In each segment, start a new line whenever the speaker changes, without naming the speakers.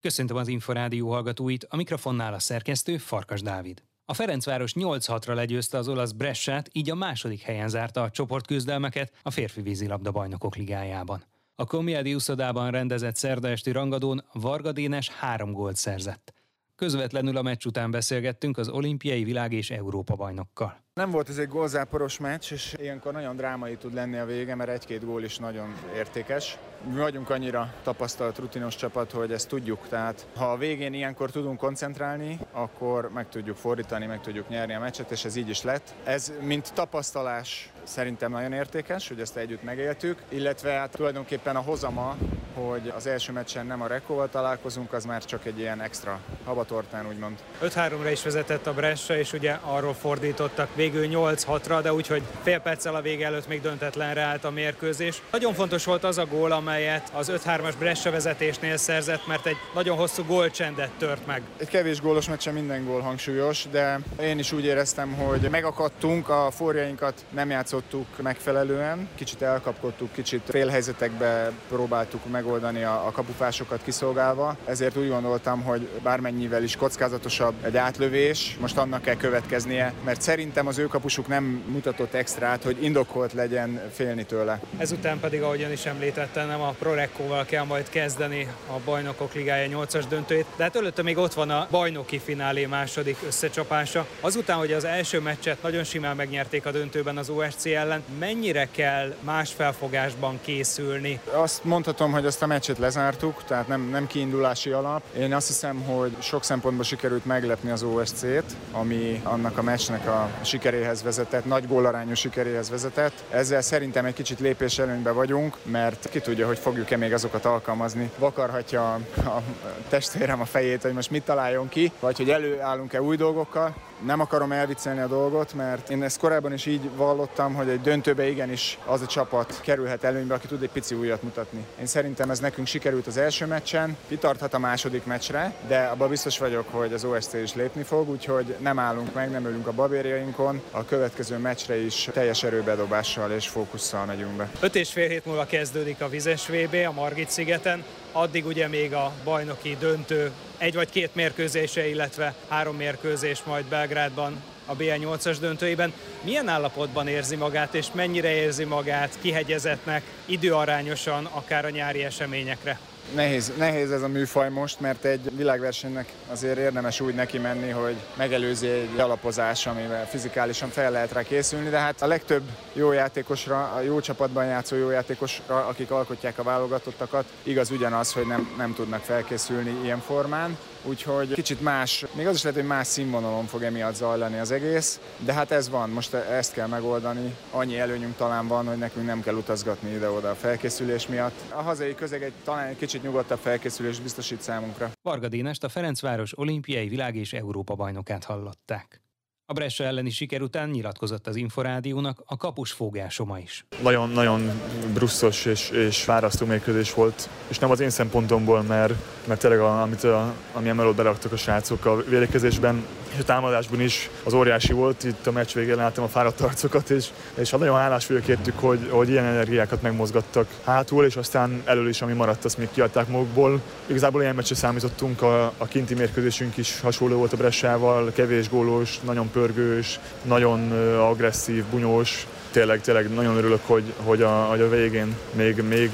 Köszöntöm az Inforádió hallgatóit, a mikrofonnál a szerkesztő Farkas Dávid. A Ferencváros 8-6-ra legyőzte az olasz Bressát, így a második helyen zárta a csoportküzdelmeket a férfi vízilabda bajnokok ligájában. A Komiadi uszodában rendezett szerda esti rangadón Varga Dénes három gólt szerzett. Közvetlenül a meccs után beszélgettünk az olimpiai világ és Európa bajnokkal.
Nem volt ez egy gólzáporos meccs, és ilyenkor nagyon drámai tud lenni a vége, mert egy-két gól is nagyon értékes. Mi vagyunk annyira tapasztalt, rutinos csapat, hogy ezt tudjuk, tehát ha a végén ilyenkor tudunk koncentrálni, akkor meg tudjuk fordítani, meg tudjuk nyerni a meccset, és ez így is lett. Ez, mint tapasztalás, szerintem nagyon értékes, hogy ezt együtt megéltük, illetve hát tulajdonképpen a hozama, hogy az első meccsen nem a Rekóval találkozunk, az már csak egy ilyen extra habatortán, úgymond.
5-3-ra is vezetett a Bressa, és ugye arról fordítottak végül 8-6-ra, de úgyhogy fél perccel a vége előtt még döntetlenre állt a mérkőzés. Nagyon fontos volt az a gól, amelyet az 5-3-as Bressa vezetésnél szerzett, mert egy nagyon hosszú gólcsendet tört meg.
Egy kevés gólos meccsen minden gól hangsúlyos, de én is úgy éreztem, hogy megakadtunk, a forjainkat nem játszottuk megfelelően, kicsit elkapkodtuk, kicsit félhelyzetekbe próbáltuk megoldani a, a kapufásokat kiszolgálva, ezért úgy gondoltam, hogy bármennyivel is kockázatosabb egy átlövés, most annak kell következnie, mert szerintem az ő kapusuk nem mutatott extrát, hogy indokolt legyen félni tőle.
Ezután pedig, ahogyan is említettem, nem a Prorekkóval kell majd kezdeni a Bajnokok Ligája 8-as döntőjét, de hát előtte még ott van a bajnoki finálé második összecsapása. Azután, hogy az első meccset nagyon simán megnyerték a döntőben az OSC ellen, mennyire kell más felfogásban készülni?
Azt mondhatom, hogy azt a meccset lezártuk, tehát nem, nem kiindulási alap. Én azt hiszem, hogy sok szempontból sikerült meglepni az OSC-t, ami annak a meccsnek a sikeréhez vezetett, nagy gólarányú sikeréhez vezetett. Ezzel szerintem egy kicsit lépés előnybe vagyunk, mert ki tudja, hogy fogjuk-e még azokat alkalmazni. Vakarhatja a testvérem a fejét, hogy most mit találjon ki, vagy hogy előállunk-e új dolgokkal. Nem akarom elviccelni a dolgot, mert én ezt korábban is így vallottam, hogy egy döntőbe igenis az a csapat kerülhet előnybe, aki tud egy pici újat mutatni. Én szerintem ez nekünk sikerült az első meccsen, kitarthat a második meccsre, de abban biztos vagyok, hogy az OSC is lépni fog, úgyhogy nem állunk meg, nem ülünk a babérjainkon. A következő meccsre is teljes erőbedobással és fókusszal megyünk be.
5 és fél hét múlva kezdődik a vizes VB a Margit szigeten, addig ugye még a bajnoki döntő egy vagy két mérkőzése, illetve három mérkőzés majd Belgrádban a BL8-as döntőiben. Milyen állapotban érzi magát, és mennyire érzi magát kihegyezetnek időarányosan akár a nyári eseményekre?
Nehéz, nehéz ez a műfaj most, mert egy világversenynek azért érdemes úgy neki menni, hogy megelőzi egy alapozás, amivel fizikálisan fel lehet rá készülni, de hát a legtöbb jó játékosra, a jó csapatban játszó jó játékosra, akik alkotják a válogatottakat, igaz ugyanaz, hogy nem, nem tudnak felkészülni ilyen formán úgyhogy kicsit más, még az is lehet, hogy más színvonalon fog emiatt zajlani az egész, de hát ez van, most ezt kell megoldani. Annyi előnyünk talán van, hogy nekünk nem kell utazgatni ide-oda a felkészülés miatt. A hazai közeg egy talán egy kicsit nyugodtabb felkészülés biztosít számunkra.
Varga Dénest a Ferencváros olimpiai világ és Európa bajnokát hallották. A Bressa elleni siker után nyilatkozott az Inforádiónak a kapus fogásoma is.
Nagyon-nagyon brusszos és, és fárasztó mérkőzés volt, és nem az én szempontomból, mert, mert tényleg a, amit a, ami emelőt beraktak a srácok a védekezésben, és a támadásban is az óriási volt. Itt a meccs végén láttam a fáradt arcokat, és, és hát nagyon hálás vagyok értük, hogy, hogy ilyen energiákat megmozgattak hátul, és aztán elől is, ami maradt, azt még kiadták magukból. Igazából ilyen meccsre számítottunk, a, a kinti mérkőzésünk is hasonló volt a Bressával, kevés gólos, nagyon pörgős, nagyon agresszív, bunyós, tényleg, tényleg nagyon örülök, hogy, hogy, a, hogy a végén még, még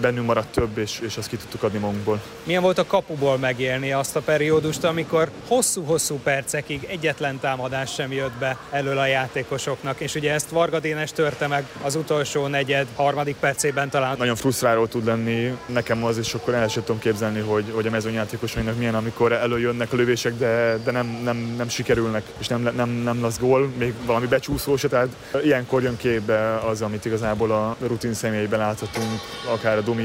bennünk maradt több, és, és azt ki tudtuk adni magunkból.
Milyen volt a kapuból megélni azt a periódust, amikor hosszú-hosszú percekig egyetlen támadás sem jött be elől a játékosoknak, és ugye ezt Varga Dénes törte meg az utolsó negyed, harmadik percében talán.
Nagyon frusztráló tud lenni, nekem az is akkor el sem tudom képzelni, hogy, hogy a mezőnyjátékosainak milyen, amikor előjönnek a lövések, de, de nem, nem, nem sikerülnek, és nem, nem, nem lesz gól, még valami becsúszó se, tehát ilyenkor jön képbe az, amit igazából a rutin személyben láthatunk, akár a Dumi,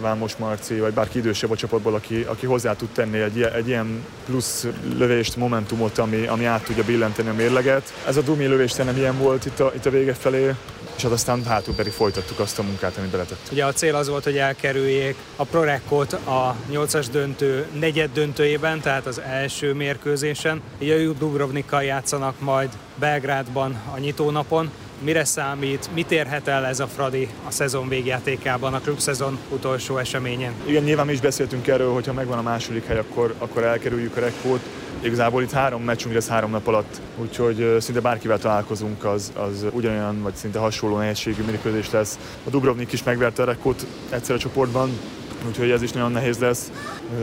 Vámos Marci, vagy bárki idősebb a csapatból, aki, aki hozzá tud tenni egy, egy ilyen plusz lövést, momentumot, ami, ami át tudja billenteni a mérleget. Ez a Dumi lövés nem ilyen volt itt a, itt a vége felé, és hát aztán hátul pedig folytattuk azt a munkát, amit beletett.
Ugye a cél az volt, hogy elkerüljék a Prorekkot a 8-as döntő negyed döntőjében, tehát az első mérkőzésen. Ugye a Dubrovnikkal játszanak majd Belgrádban a nyitónapon, mire számít, mit érhet el ez a Fradi a szezon végjátékában, a klubszezon utolsó eseményen?
Igen, nyilván mi is beszéltünk erről, hogy ha megvan a második hely, akkor, akkor elkerüljük a rekord. Igazából itt három meccsünk lesz három nap alatt, úgyhogy szinte bárkivel találkozunk, az, az ugyanolyan, vagy szinte hasonló nehézségű mérkőzés lesz. A Dubrovnik is megverte a rekord egyszer a csoportban, úgyhogy ez is nagyon nehéz lesz.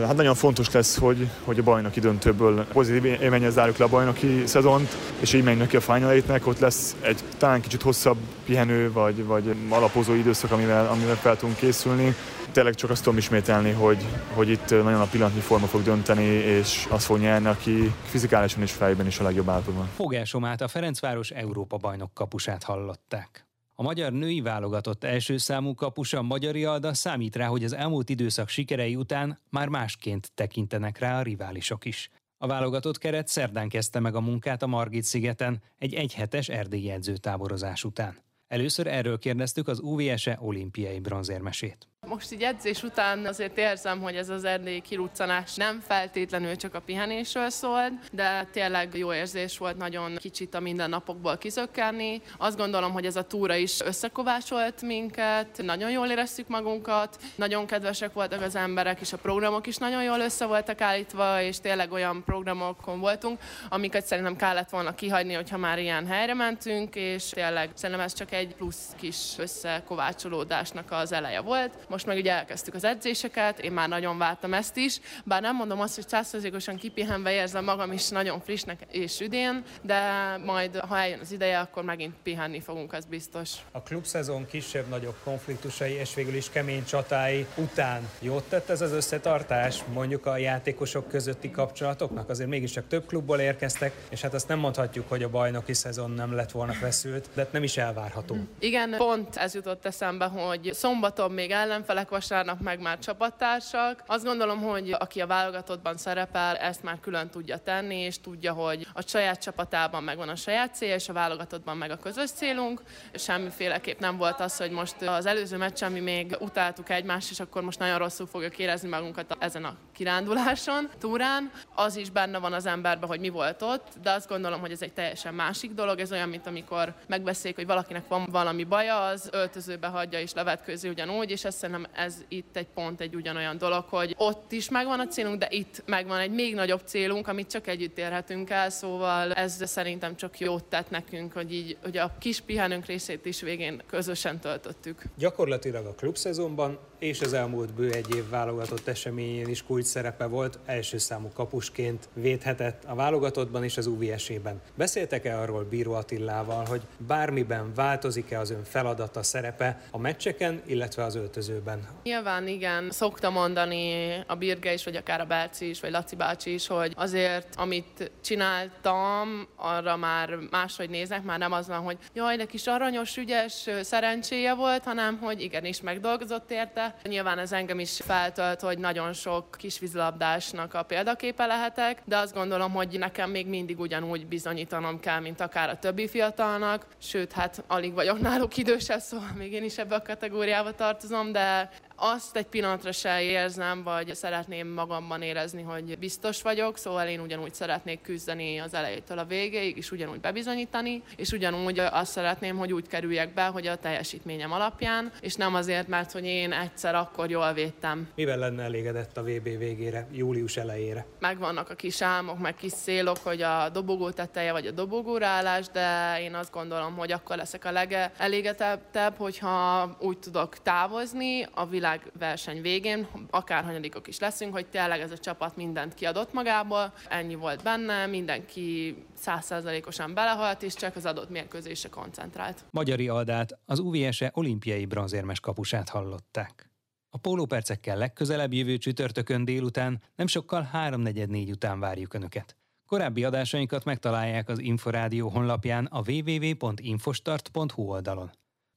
Hát nagyon fontos lesz, hogy, hogy a bajnoki döntőből pozitív élménye zárjuk le a bajnoki szezont, és így menjünk ki a Final ott lesz egy talán kicsit hosszabb pihenő, vagy, vagy alapozó időszak, amivel, amivel fel tudunk készülni. Tényleg csak azt tudom ismételni, hogy, hogy itt nagyon a pillanatnyi forma fog dönteni, és az fog nyerni, aki fizikálisan és fejben is a legjobb állapotban.
Fogásomát a Ferencváros Európa bajnok kapusát hallották. A magyar női válogatott első számú kapusa Magyari Alda számít rá, hogy az elmúlt időszak sikerei után már másként tekintenek rá a riválisok is. A válogatott keret szerdán kezdte meg a munkát a Margit szigeten egy egyhetes erdélyi edzőtáborozás után. Először erről kérdeztük az UVS-e olimpiai bronzérmesét.
Most így edzés után azért érzem, hogy ez az erdélyi kiruccanás nem feltétlenül csak a pihenésről szólt, de tényleg jó érzés volt nagyon kicsit a mindennapokból kizökkenni. Azt gondolom, hogy ez a túra is összekovácsolt minket, nagyon jól éreztük magunkat, nagyon kedvesek voltak az emberek, és a programok is nagyon jól össze voltak állítva, és tényleg olyan programokon voltunk, amiket szerintem kellett volna kihagyni, hogyha már ilyen helyre mentünk, és tényleg szerintem ez csak egy plusz kis összekovácsolódásnak az eleje volt. Most most meg ugye elkezdtük az edzéseket, én már nagyon vártam ezt is, bár nem mondom azt, hogy százszerzékosan kipihenve érzem magam is nagyon frissnek és üdén, de majd ha eljön az ideje, akkor megint pihenni fogunk, az biztos.
A klubszezon kisebb-nagyobb konfliktusai és végül is kemény csatái után jót tett ez az összetartás, mondjuk a játékosok közötti kapcsolatoknak? Azért mégiscsak több klubból érkeztek, és hát azt nem mondhatjuk, hogy a bajnoki szezon nem lett volna feszült, de nem is elvárható.
Igen, pont ez jutott eszembe, hogy szombaton még ellenfél ellenfelek, vasárnap meg már csapattársak. Azt gondolom, hogy aki a válogatottban szerepel, ezt már külön tudja tenni, és tudja, hogy a saját csapatában megvan a saját célja, és a válogatottban meg a közös célunk. Semmiféleképp nem volt az, hogy most az előző meccsen mi még utáltuk egymást, és akkor most nagyon rosszul fogjuk érezni magunkat ezen a kiránduláson, túrán. Az is benne van az emberben, hogy mi volt ott, de azt gondolom, hogy ez egy teljesen másik dolog. Ez olyan, mint amikor megbeszéljük, hogy valakinek van valami baja, az öltözőbe hagyja és levetkőzi ugyanúgy, és ezt szerintem szerintem ez itt egy pont egy ugyanolyan dolog, hogy ott is megvan a célunk, de itt megvan egy még nagyobb célunk, amit csak együtt érhetünk el, szóval ez szerintem csak jót tett nekünk, hogy így hogy a kis pihenőnk részét is végén közösen töltöttük.
Gyakorlatilag a klubszezonban és az elmúlt bő egy év válogatott eseményén is kulcs szerepe volt, első számú kapusként védhetett a válogatottban és az UVS-ében. Beszéltek-e arról Bíró Attilával, hogy bármiben változik-e az ön feladata, szerepe a meccseken, illetve az öltözőben?
Ebben? Nyilván igen, szokta mondani a Birge is, vagy akár a Bácsi is, vagy Laci bácsi is, hogy azért, amit csináltam, arra már máshogy néznek, már nem az van, hogy jaj, de kis aranyos, ügyes szerencséje volt, hanem hogy igenis megdolgozott érte. Nyilván ez engem is feltölt, hogy nagyon sok kis vízilabdásnak a példaképe lehetek, de azt gondolom, hogy nekem még mindig ugyanúgy bizonyítanom kell, mint akár a többi fiatalnak, sőt, hát alig vagyok náluk idősebb, szóval még én is ebbe a kategóriába tartozom, de Yeah. Azt egy pillanatra se érzem, vagy szeretném magamban érezni, hogy biztos vagyok, szóval én ugyanúgy szeretnék küzdeni az elejétől a végéig, és ugyanúgy bebizonyítani, és ugyanúgy azt szeretném, hogy úgy kerüljek be, hogy a teljesítményem alapján, és nem azért, mert hogy én egyszer akkor jól védtem.
Mivel lenne elégedett a VB végére, július elejére?
Megvannak a kis álmok, meg kis célok, hogy a dobogó teteje vagy a dobogóra állás, de én azt gondolom, hogy akkor leszek a legelégedettebb, hogyha úgy tudok távozni, a világverseny végén, akár hanyadikok is leszünk, hogy tényleg ez a csapat mindent kiadott magából, ennyi volt benne, mindenki százszerzalékosan belehalt, és csak az adott mérkőzésre koncentrált.
Magyari Aldát, az UVS-e olimpiai bronzérmes kapusát hallották. A pólópercekkel legközelebb jövő csütörtökön délután, nem sokkal 3.44 után várjuk Önöket. Korábbi adásainkat megtalálják az Inforádió honlapján a www.infostart.hu oldalon.